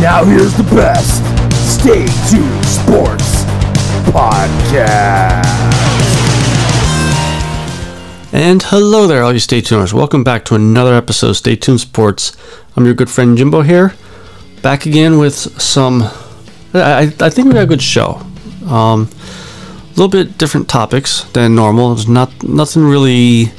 Now here's the best. Stay tuned sports podcast. And hello there, all you Stay Tuners. Welcome back to another episode of Stay Tuned Sports. I'm your good friend Jimbo here, back again with some. I, I think we got a good show. Um, a little bit different topics than normal. There's not nothing really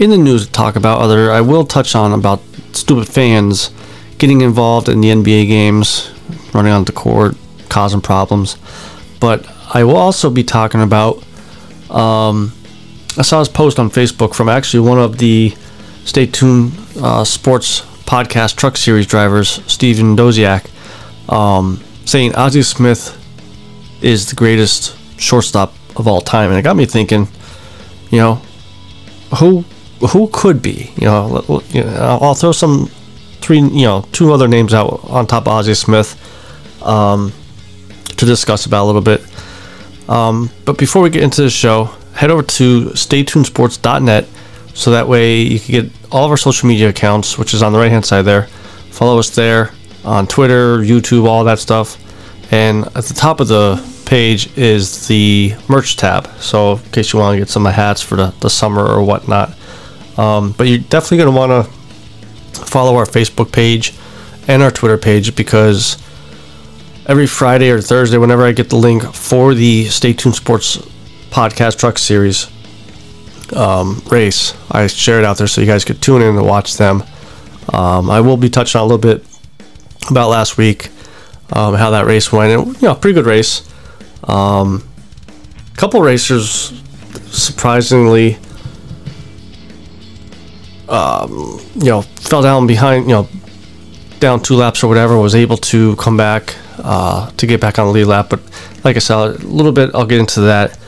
in the news to talk about. Other, I will touch on about stupid fans getting involved in the NBA games, running onto the court, causing problems. But I will also be talking about. Um, I saw this post on Facebook from actually one of the Stay Tuned uh, Sports Podcast Truck Series drivers, Steven Doziak, um, saying Ozzie Smith is the greatest shortstop of all time, and it got me thinking. You know, who who could be? You know, I'll throw some three, you know, two other names out on top of Ozzie Smith um, to discuss about a little bit. Um, but before we get into the show, head over to staytunesports.net so that way you can get all of our social media accounts, which is on the right hand side there. Follow us there on Twitter, YouTube, all that stuff. And at the top of the page is the merch tab. So in case you want to get some of my hats for the, the summer or whatnot. Um, but you're definitely going to want to follow our Facebook page and our Twitter page because every Friday or Thursday, whenever I get the link for the Stay Tuned Sports podcast truck series um, race, I share it out there so you guys could tune in and watch them. Um, I will be touching on a little bit about last week, um, how that race went. And, you know, pretty good race. Um, couple racers, surprisingly, um, you know, fell down behind, you know, down two laps or whatever, was able to come back uh, to get back on the lead lap. But like I said, a little bit, I'll get into that.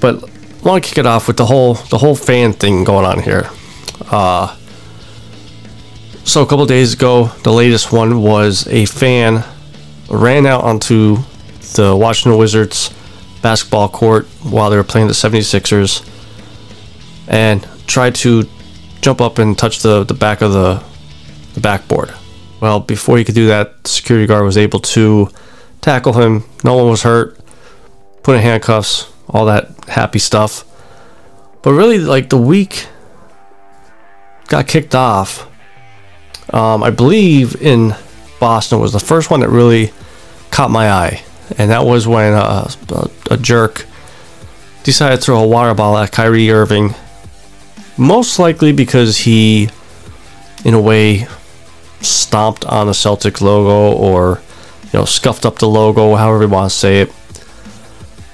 But I want to kick it off with the whole the whole fan thing going on here. Uh, so a couple days ago, the latest one was a fan ran out onto the Washington Wizards basketball court while they were playing the 76ers and tried to jump up and touch the, the back of the, the backboard. Well, before he could do that, the security guard was able to tackle him. No one was hurt. Put in handcuffs, all that happy stuff. But really, like the week got kicked off. Um, I believe in Boston was the first one that really caught my eye, and that was when uh, a, jerk decided to throw a water bottle at Kyrie Irving. Most likely because he, in a way, stomped on the Celtic logo or, you know, scuffed up the logo, however you want to say it.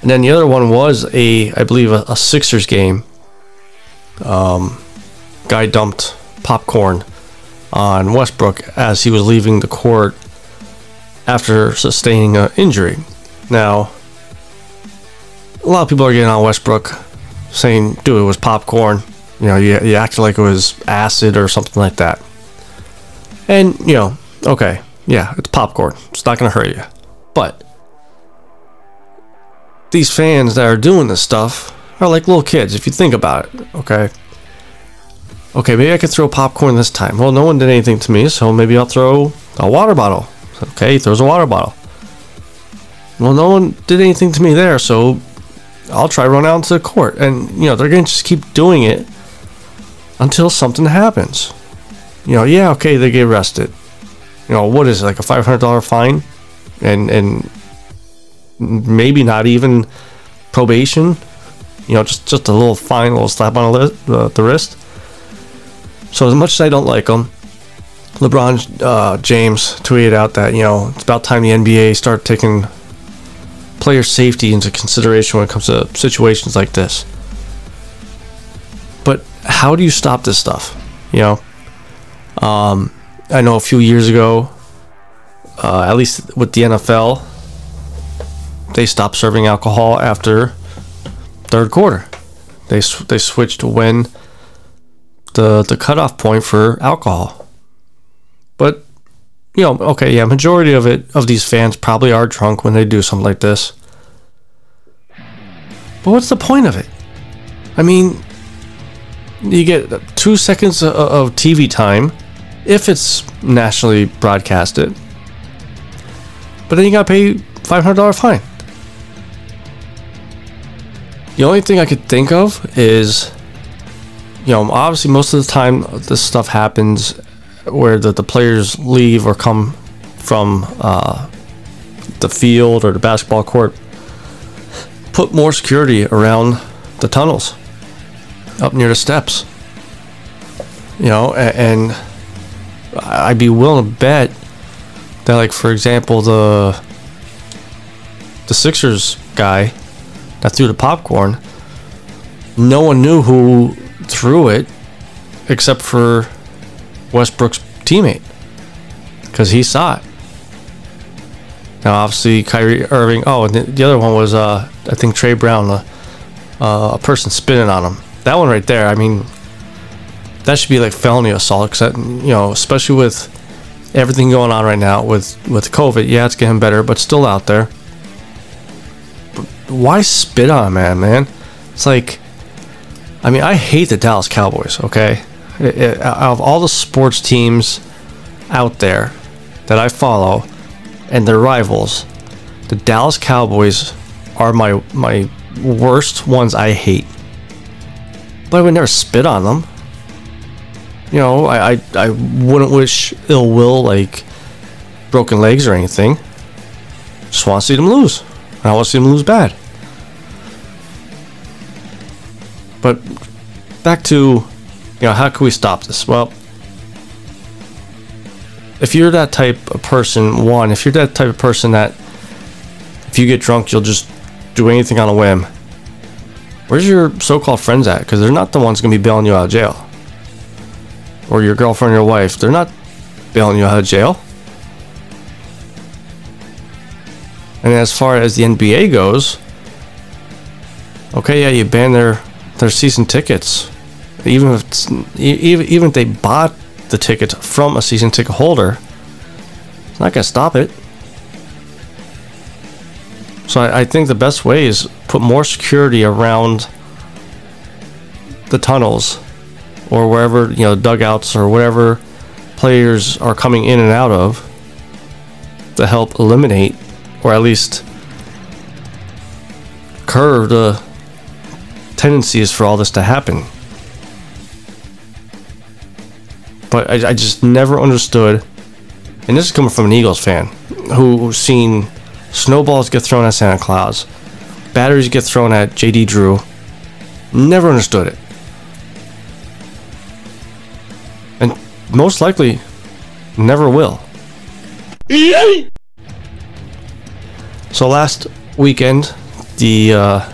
And then the other one was a, I believe, a, a Sixers game. Um, guy dumped popcorn on Westbrook as he was leaving the court after sustaining an injury. Now, a lot of people are getting on Westbrook saying, dude, it was popcorn. You know, you, you acted like it was acid or something like that. And, you know, okay, yeah, it's popcorn. It's not going to hurt you. But these fans that are doing this stuff are like little kids, if you think about it, okay? Okay, maybe I could throw popcorn this time. Well, no one did anything to me, so maybe I'll throw a water bottle. Okay, he throws a water bottle. Well, no one did anything to me there, so I'll try run out into the court. And, you know, they're going to just keep doing it until something happens. You know, yeah, okay, they get arrested. You know, what is it, like a $500 fine? And, and maybe not even probation. You know, just, just a little fine, a little slap on the, li- the, the wrist. So as much as I don't like them, LeBron uh, James tweeted out that you know it's about time the NBA start taking player safety into consideration when it comes to situations like this. How do you stop this stuff? You know, um, I know a few years ago, uh, at least with the NFL, they stopped serving alcohol after third quarter. They they switched when the the cutoff point for alcohol. But you know, okay, yeah, majority of it of these fans probably are drunk when they do something like this. But what's the point of it? I mean, you get two seconds of TV time if it's nationally broadcasted, but then you gotta pay five hundred dollar fine. The only thing I could think of is, you know, obviously most of the time this stuff happens where the, the players leave or come from uh, the field or the basketball court. Put more security around the tunnels, up near the steps. You know, and I'd be willing to bet that, like for example, the the Sixers guy that threw the popcorn, no one knew who threw it except for Westbrook's teammate because he saw it. Now, obviously, Kyrie Irving. Oh, and the, the other one was, uh, I think, Trey Brown, uh, uh, a person spinning on him. That one right there, I mean, that should be like felony assault, except, you know, especially with everything going on right now with, with COVID. Yeah, it's getting better, but still out there. But why spit on a man, man? It's like, I mean, I hate the Dallas Cowboys, okay? It- it- out of all the sports teams out there that I follow and their rivals, the Dallas Cowboys are my my worst ones I hate. But I would never spit on them. You know, I I, I wouldn't wish ill will like broken legs or anything. Just want to see them lose. I want to see them lose bad. But back to you know, how can we stop this? Well, if you're that type of person, one, if you're that type of person that if you get drunk, you'll just do anything on a whim, where's your so called friends at? Because they're not the ones going to be bailing you out of jail. Or your girlfriend or your wife, they're not bailing you out of jail. And as far as the NBA goes, okay, yeah, you ban their their season tickets, even if it's, even even if they bought the ticket from a season ticket holder, it's not gonna stop it. So I, I think the best way is put more security around the tunnels or wherever you know dugouts or whatever players are coming in and out of to help eliminate or at least curb the tendencies for all this to happen. But I, I just never understood, and this is coming from an Eagles fan who's seen snowballs get thrown at Santa Claus, batteries get thrown at JD Drew. Never understood it. And most likely never will. So last weekend, the uh,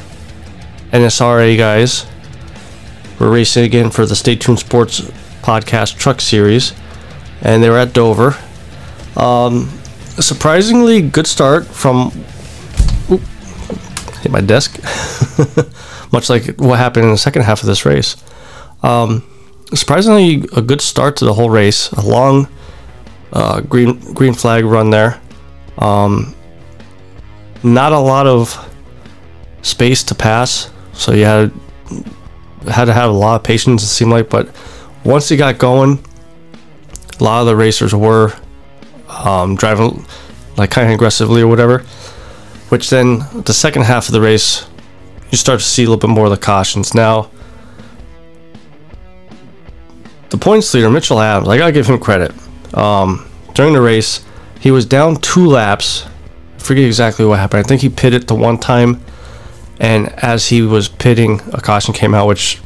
NSRA guys were racing again for the Stay Tuned Sports podcast truck series, and they were at Dover. Um, a surprisingly good start from. Oop, hit my desk. Much like what happened in the second half of this race. Um, surprisingly, a good start to the whole race. A long uh, green green flag run there. Um, not a lot of space to pass, so you had had to have a lot of patience. It seemed like, but once he got going, a lot of the racers were um, driving like kind of aggressively or whatever. Which then the second half of the race, you start to see a little bit more of the cautions. Now, the points leader Mitchell Adams, I gotta give him credit. Um, during the race, he was down two laps. I forget exactly what happened. I think he pitted the one time, and as he was pitting, a caution came out, which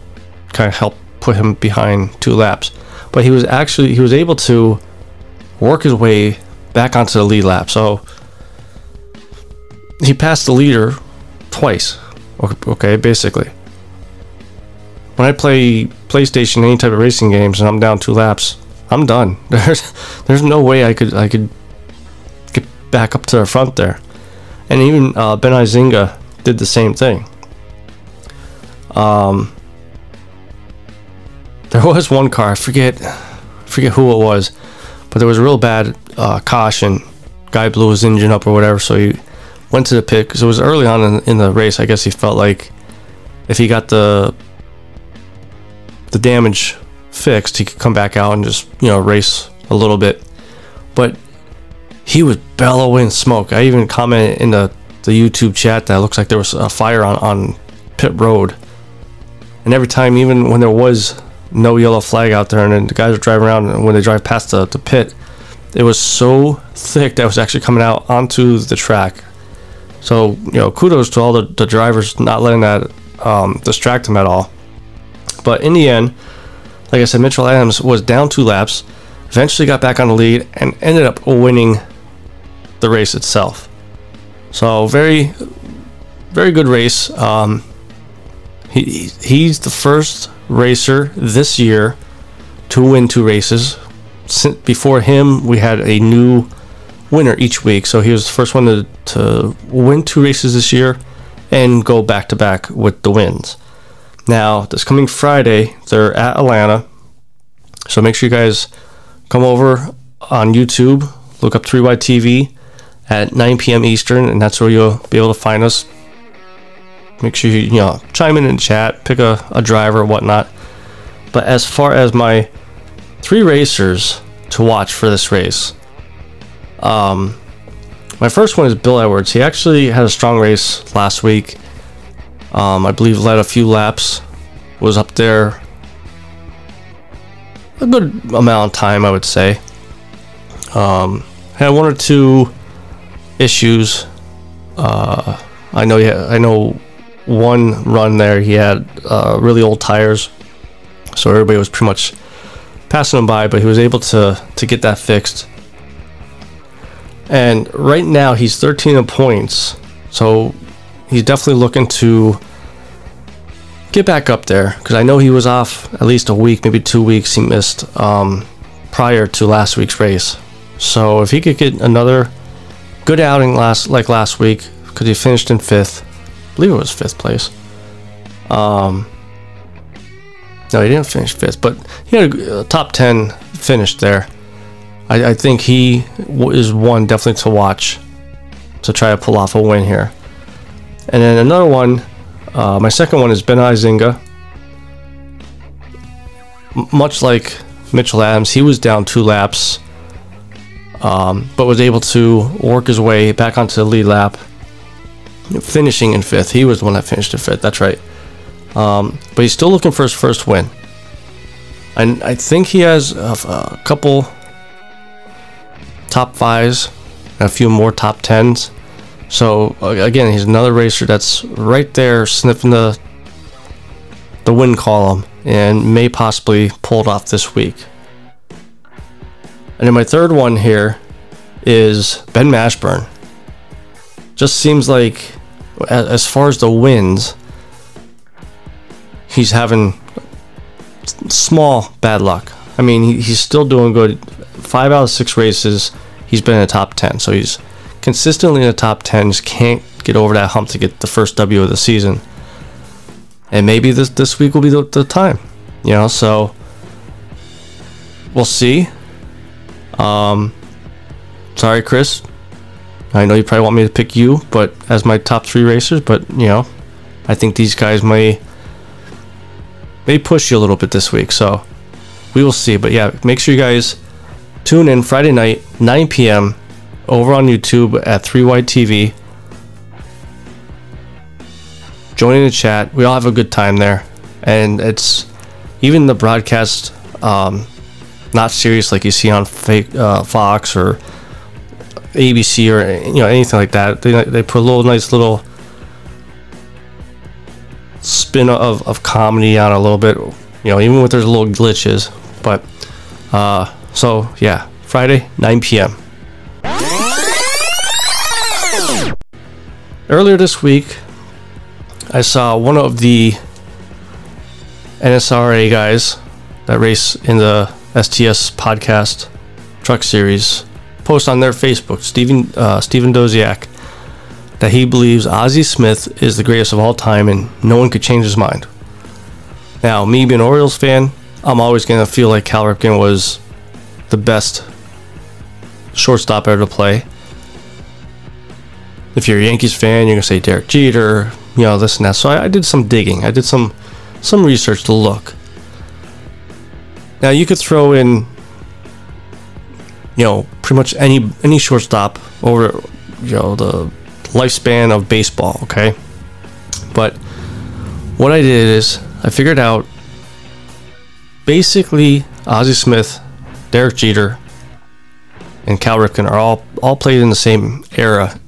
kind of helped put him behind two laps. but he was actually he was able to work his way back onto the lead lap. So he passed the leader twice. Okay, basically. When I play PlayStation, any type of racing games, and I'm down two laps, I'm done. There's there's no way I could I could get back up to the front there. And even uh, Ben Izinga did the same thing. Um, there was one car, I forget, I forget who it was, but there was a real bad uh, caution. Guy blew his engine up or whatever, so he went to the pit because it was early on in, in the race. I guess he felt like if he got the the damage fixed, he could come back out and just you know race a little bit. But he was bellowing smoke. I even commented in the, the YouTube chat that it looks like there was a fire on, on pit road. And every time, even when there was no yellow flag out there and then the guys were driving around and when they drive past the, the pit, it was so thick that was actually coming out onto the track. So, you know, kudos to all the, the drivers not letting that um, distract them at all. But in the end, like I said, Mitchell Adams was down two laps, eventually got back on the lead, and ended up winning the race itself. So very, very good race. Um, he he's the first racer this year to win two races. Before him, we had a new winner each week. So he was the first one to to win two races this year and go back to back with the wins. Now, this coming Friday, they're at Atlanta. So make sure you guys come over on YouTube, look up 3Y TV at 9 p.m. Eastern, and that's where you'll be able to find us. Make sure you, you know, chime in the chat, pick a, a driver or whatnot. But as far as my three racers to watch for this race, um, my first one is Bill Edwards. He actually had a strong race last week. Um, I believe led a few laps, was up there a good amount of time, I would say. Um, had one or two issues. Uh, I know. Had, I know one run there. He had uh, really old tires, so everybody was pretty much passing him by. But he was able to to get that fixed. And right now he's 13 in points, so he's definitely looking to get back up there because I know he was off at least a week, maybe two weeks. He missed um, prior to last week's race. So if he could get another good outing last like last week, because he finished in fifth, believe it was fifth place. Um, no, he didn't finish fifth, but he had a, a top ten finish there. I, I think he w- is one definitely to watch to try to pull off a win here. And then another one, uh, my second one is Ben Izinga. M- much like Mitchell Adams, he was down two laps, um, but was able to work his way back onto the lead lap, finishing in fifth. He was the one that finished in fifth. That's right. Um, but he's still looking for his first win. And I think he has a, a couple top fives, and a few more top tens. So again, he's another racer that's right there sniffing the the win column and may possibly pull it off this week. And then my third one here is Ben Mashburn. Just seems like, as far as the wins, he's having small bad luck. I mean, he, he's still doing good. Five out of six races, he's been in the top 10. So he's consistently in the top 10, just can't get over that hump to get the first W of the season. And maybe this, this week will be the, the time, you know, so we'll see. Um, sorry, Chris. I know you probably want me to pick you, but as my top three racers, but you know, I think these guys may may push you a little bit this week. So we will see. But yeah, make sure you guys tune in Friday night, 9 p.m. over on YouTube at 3Y TV. Join in the chat. We all have a good time there, and it's even the broadcast. Um, not serious like you see on fake uh, Fox or ABC or you know anything like that. They they put a little nice little spin of, of comedy on a little bit. You know, even with there's little glitches, but Uh, so yeah, Friday, 9 p.m. Earlier this week, I saw one of the NSRA guys that race in the STS podcast truck series post on their Facebook, Stephen uh, Stephen Doziak, that he believes Ozzie Smith is the greatest of all time and no one could change his mind. Now, me being an Orioles fan, I'm always going to feel like Cal Ripken was the best shortstop ever to play. If you're a Yankees fan, you're going to say Derek Jeter, you know, this and that. So I, I did some digging. I did some some research to look. Now you could throw in, you know, pretty much any any shortstop over, you know, the lifespan of baseball. Okay, but what I did is I figured out basically Ozzie Smith, Derek Jeter, and Cal Ripken are all all played in the same era.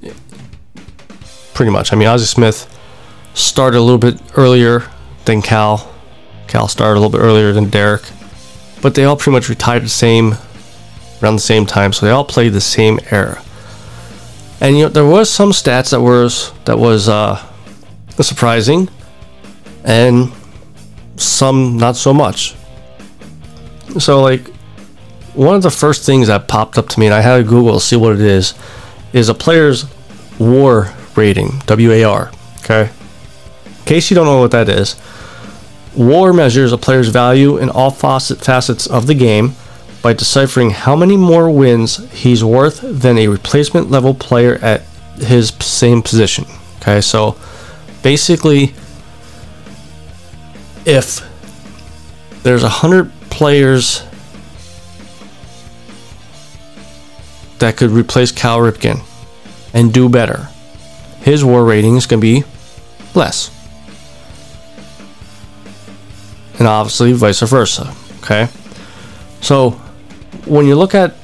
Pretty much. I mean, Ozzie Smith started a little bit earlier than Cal. Cal started a little bit earlier than Derek, but they all pretty much retired the same around the same time, so they all played the same era. And you know, there was some stats that was that was uh, surprising, and some not so much. So like one of the first things that popped up to me, and I had to Google to see what it is, is a player's WAR rating, W A R. Okay. In case you don't know what that is, WAR measures a player's value in all facets of the game by deciphering how many more wins he's worth than a replacement level player at his same position. Okay, so basically, if there's a hundred players that could replace Cal Ripken and do better, his WAR rating is going to be less. And obviously, vice versa. Okay, so when you look at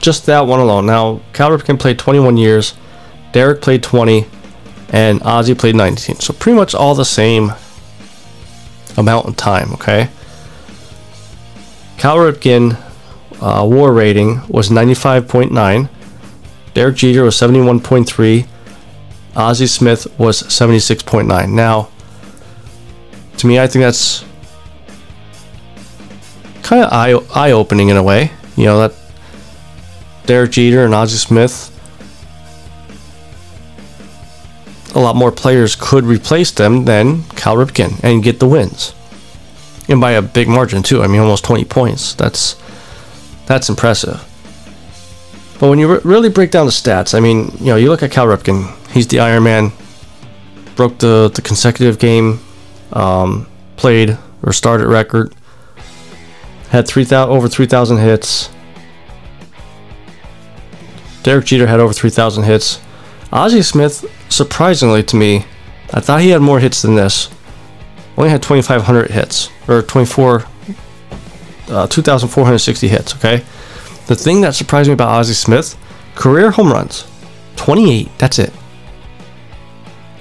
just that one alone, now Cal Ripken played 21 years, Derek played 20, and Ozzie played 19. So pretty much all the same amount of time. Okay. Cal Ripken uh, WAR rating was 95.9. Derek Jeter was 71.3. Ozzie Smith was 76.9. Now, to me, I think that's kind of eye eye opening in a way. You know that Derek Jeter and Ozzie Smith, a lot more players could replace them than Cal Ripken and get the wins, and by a big margin too. I mean, almost 20 points. That's that's impressive. But when you re- really break down the stats, I mean, you know, you look at Cal Ripken. He's the Iron Man. Broke the the consecutive game um, played or started record had 3,000 over 3,000 hits. Derek Jeter had over 3,000 hits. Ozzie Smith, surprisingly to me, I thought he had more hits than this. Only had 2,500 hits, or 24, uh, 2,460 hits, okay? The thing that surprised me about Ozzie Smith, career home runs, 28, that's it.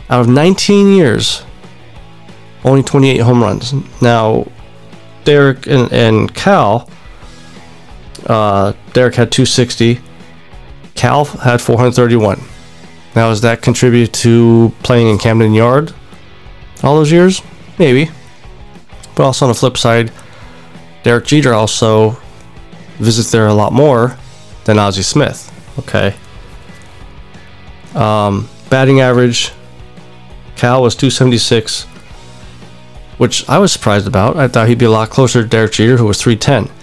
Out of 19 years, only 28 home runs. Now, Derek and, and Cal, uh, Derek had 260. Cal had 431. Now, does that contribute to playing in Camden Yard all those years? Maybe. But also on the flip side, Derek Jeter also visits there a lot more than Ozzie Smith. Okay. Um, batting average, Cal was 276 which I was surprised about. I thought he'd be a lot closer to Derek Jeter, who was 310.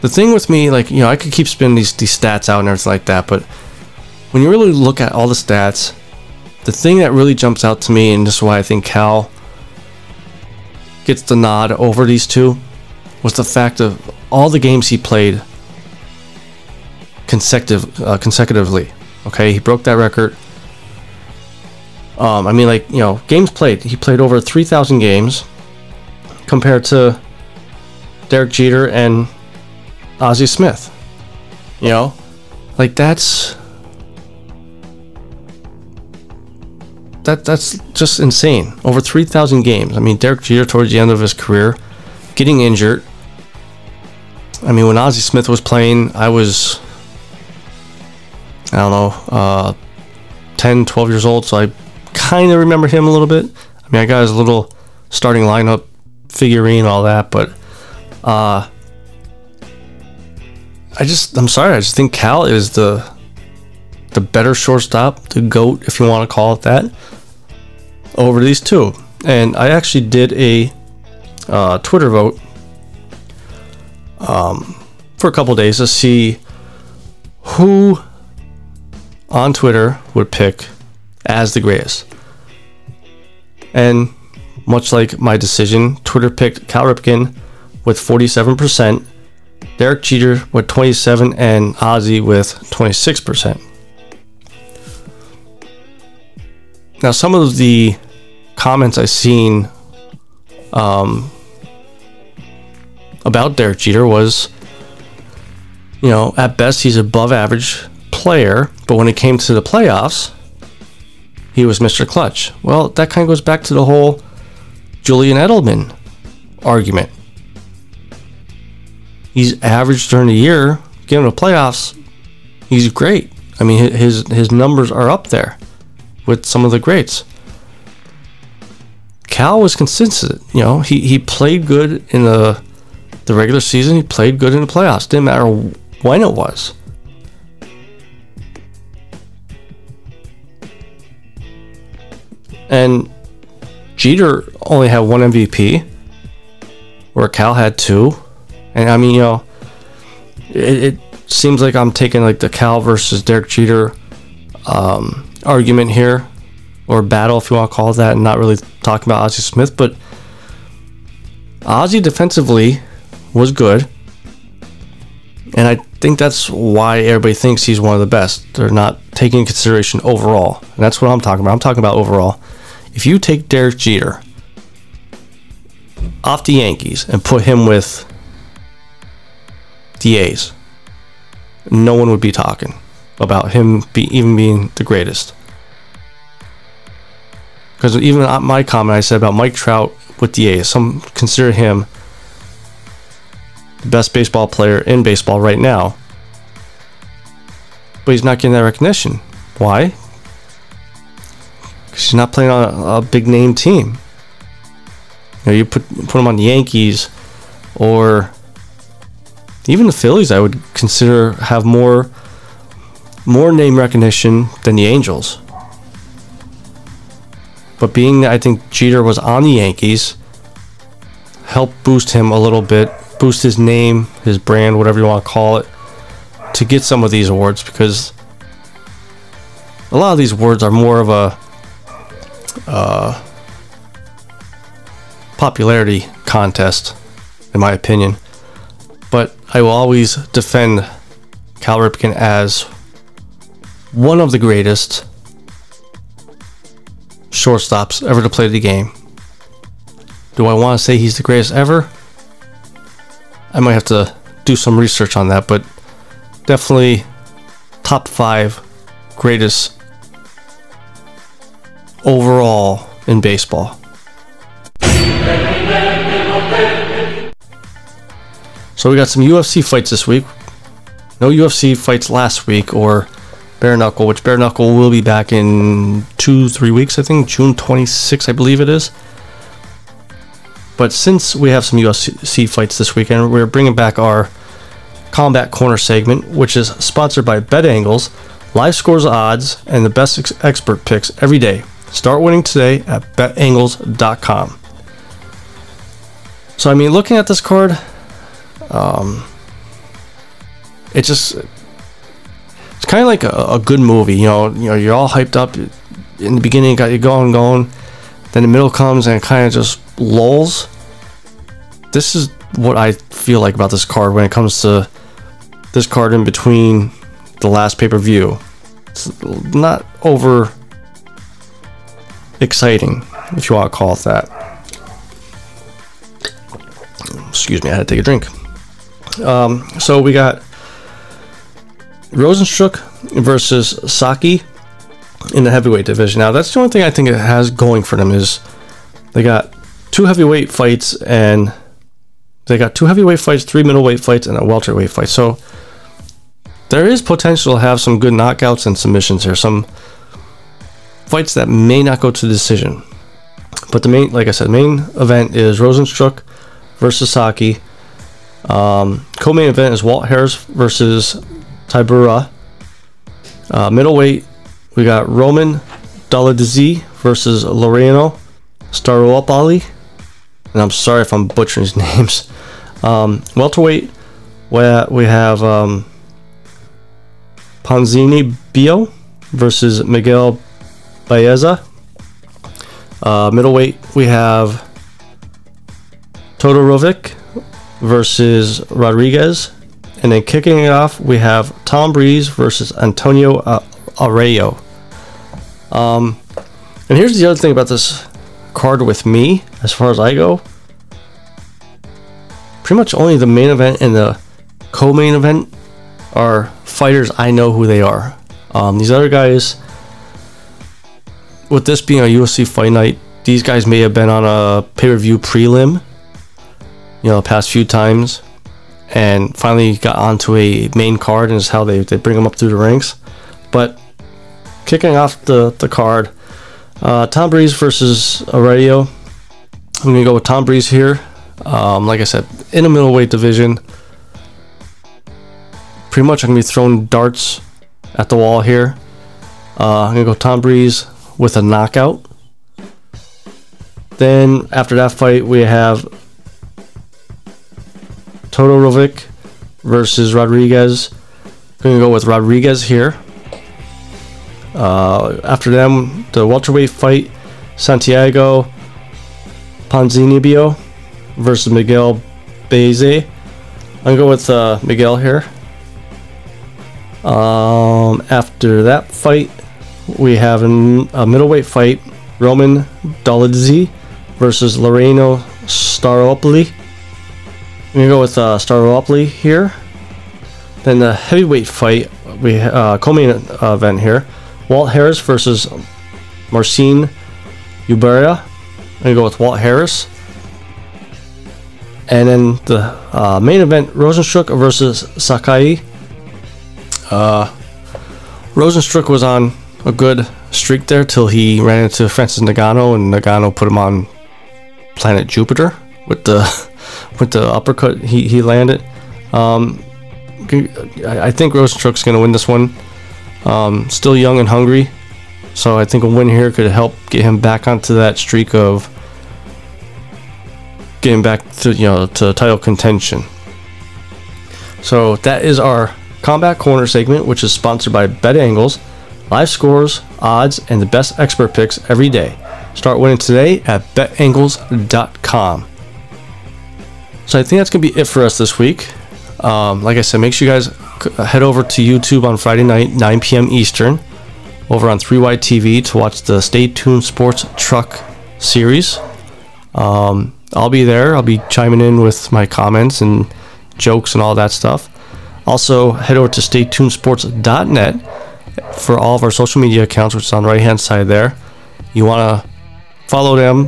The thing with me, like, you know, I could keep spinning these, these stats out and everything like that, but when you really look at all the stats, the thing that really jumps out to me, and this is why I think Cal gets the nod over these two, was the fact of all the games he played consecutive, uh, consecutively. Okay, he broke that record. Um, I mean, like you know, games played. He played over three thousand games, compared to Derek Jeter and Ozzie Smith. You know, like that's that that's just insane. Over three thousand games. I mean, Derek Jeter towards the end of his career, getting injured, I mean, when Ozzie Smith was playing, I was, I don't know, uh, 10, 12 years old, so I kind of remember him a little bit. I mean, I got his little starting lineup figurine, all that, but uh, I just, I'm sorry, I just think Cal is the the better shortstop, the goat, if you want to call it that, over these two. And I actually did a uh, Twitter vote um, for a couple days to see who on Twitter would pick as the greatest. And much like my decision, Twitter picked Cal Ripken with 47%, Derek Jeter with 27 and Ozzie with 26%. Now some of the comments I've seen um, about Derek Jeter was, you know, at best he's above average player, but when it came to the playoffs, he was Mr. Clutch. Well, that kind of goes back to the whole Julian Edelman argument. He's average during the year, given the playoffs, he's great. I mean, his his numbers are up there with some of the greats. Cal was consistent. You know, he, he played good in the the regular season. He played good in the playoffs. Didn't matter when it was. And Jeter only had one MVP, where Cal had two. And I mean, you know, it, it seems like I'm taking like the Cal versus Derek Jeter um, argument here, or battle if you want to call it that, and not really talking about Ozzie Smith. But Ozzie defensively was good, and I think that's why everybody thinks he's one of the best. They're not taking consideration overall, and that's what I'm talking about. I'm talking about overall. If you take Derek Jeter off the Yankees and put him with the A's, no one would be talking about him be, even being the greatest. Because even my comment I said about Mike Trout with the A's, some consider him the best baseball player in baseball right now. But he's not getting that recognition. Why? Because he's not playing on a, a big name team. You know, you put put him on the Yankees or even the Phillies. I would consider have more more name recognition than the Angels. But being that I think Jeter was on the Yankees, helped boost him a little bit, boost his name, his brand, whatever you want to call it, to get some of these awards because a lot of these awards are more of a uh, popularity contest, in my opinion. But I will always defend Cal Ripken as one of the greatest shortstops ever to play the game. Do I want to say he's the greatest ever? I might have to do some research on that, but definitely top five greatest overall in baseball. So we got some UFC fights this week. No UFC fights last week or Bare Knuckle, which Bare Knuckle will be back in two, three weeks, I think. June 26th, I believe it is. But since we have some UFC fights this weekend, we're bringing back our Combat Corner segment, which is sponsored by Bet Angles, live scores, odds, and the best ex- expert picks every day. Start winning today at betangles.com. So, I mean, looking at this card, um, it just it's kind of like a, a, good movie. You know, you know, you're all hyped up in the beginning, got you going, going. Then the middle comes and kind of just lulls. This is what I feel like about this card when it comes to this card in between the last pay per view. It's not over exciting, if you want to call it that. Excuse me, I had to take a drink. Um, so we got Rozenstruik versus Saki in the heavyweight division. Now that's the only thing I think it has going for them is they got two heavyweight fights and They got two heavyweight fights, three middleweight fights, and a welterweight fight. So there is potential to have some good knockouts and submissions here. Some fights that may not go to decision. But the main, like I said, main event is Rozenstruik versus Saki. Um, co-main event is Walt Harris versus Tybura. Uh, middleweight, we got Roman Dolidze versus Laureano Staropoli. And I'm sorry if I'm butchering his names. Um, welterweight, where we have um, Bio versus Miguel Baeza. Uh, middleweight, we have Todorovic versus Rodriguez. And then kicking it off, we have Tom Breese versus Antonio uh, Arroyo. Um, and here's the other thing about this card with me, as far as I go. Pretty much only the main event and the co-main event are fighters I know who they are. Um, these other guys, with this being a UFC fight night, these guys may have been on a pay-per-view prelim, you know, the past few times, and finally got onto a main card, and is how they, they bring them up through the ranks. But kicking off the, the card, uh, Tom Breese versus Aurelio. I'm going to go with Tom Breese here. Um, like I said, in a middleweight division. Pretty much I'm going to be throwing darts at the wall here. Uh, I'm going to go Tom Breese with a knockout. Then after that fight, we have Todorovic versus Rodriguez. Going to go with Rodriguez here. Uh, after them, the welterweight fight, Santiago Ponzinibbio versus Miguel Baeza. I'm gonna go with uh, Miguel here. Um, after that fight, we have an, a middleweight fight, Roman Dolidze versus Laureano Staropoli. I'm gonna go with uh, Staropoli here. Then the heavyweight fight, we uh, co-main event here. Walt Harris versus Marcin Tybura. I'm gonna go with Walt Harris. And then the uh, main event, Rozenstruik versus Sakai. Uh, Rozenstruik was on a good streak there till he ran into Francis Ngannou, and Ngannou put him on planet Jupiter with the with the uppercut he, he landed. Um, I think Rozenstruik's gonna win this one. Um, still young and hungry, so I think a win here could help get him back onto that streak of getting back to you know to title contention. So that is our combat corner segment, which is sponsored by Bet Angles, live scores, odds, and the best expert picks every day. Start winning today at betangles.com. So I think that's gonna be it for us this week. Um, like I said, make sure you guys head over to YouTube on Friday night, 9 p.m. Eastern, over on 3Y TV to watch the Stay Tuned Sports Truck series. Um, I'll be there. I'll be chiming in with my comments and jokes and all that stuff. Also, head over to staytunesports.net for all of our social media accounts, which is on the right hand side there. You want to follow them,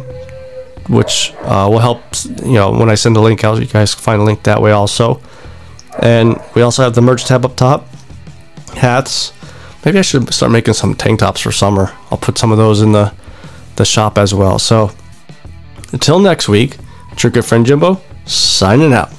which uh, will help. You know, when I send the link out, you guys find a link that way also. And we also have the merch tab up top, hats. Maybe I should start making some tank tops for summer. I'll put some of those in the the shop as well. So until next week, it's your good friend Jimbo signing out.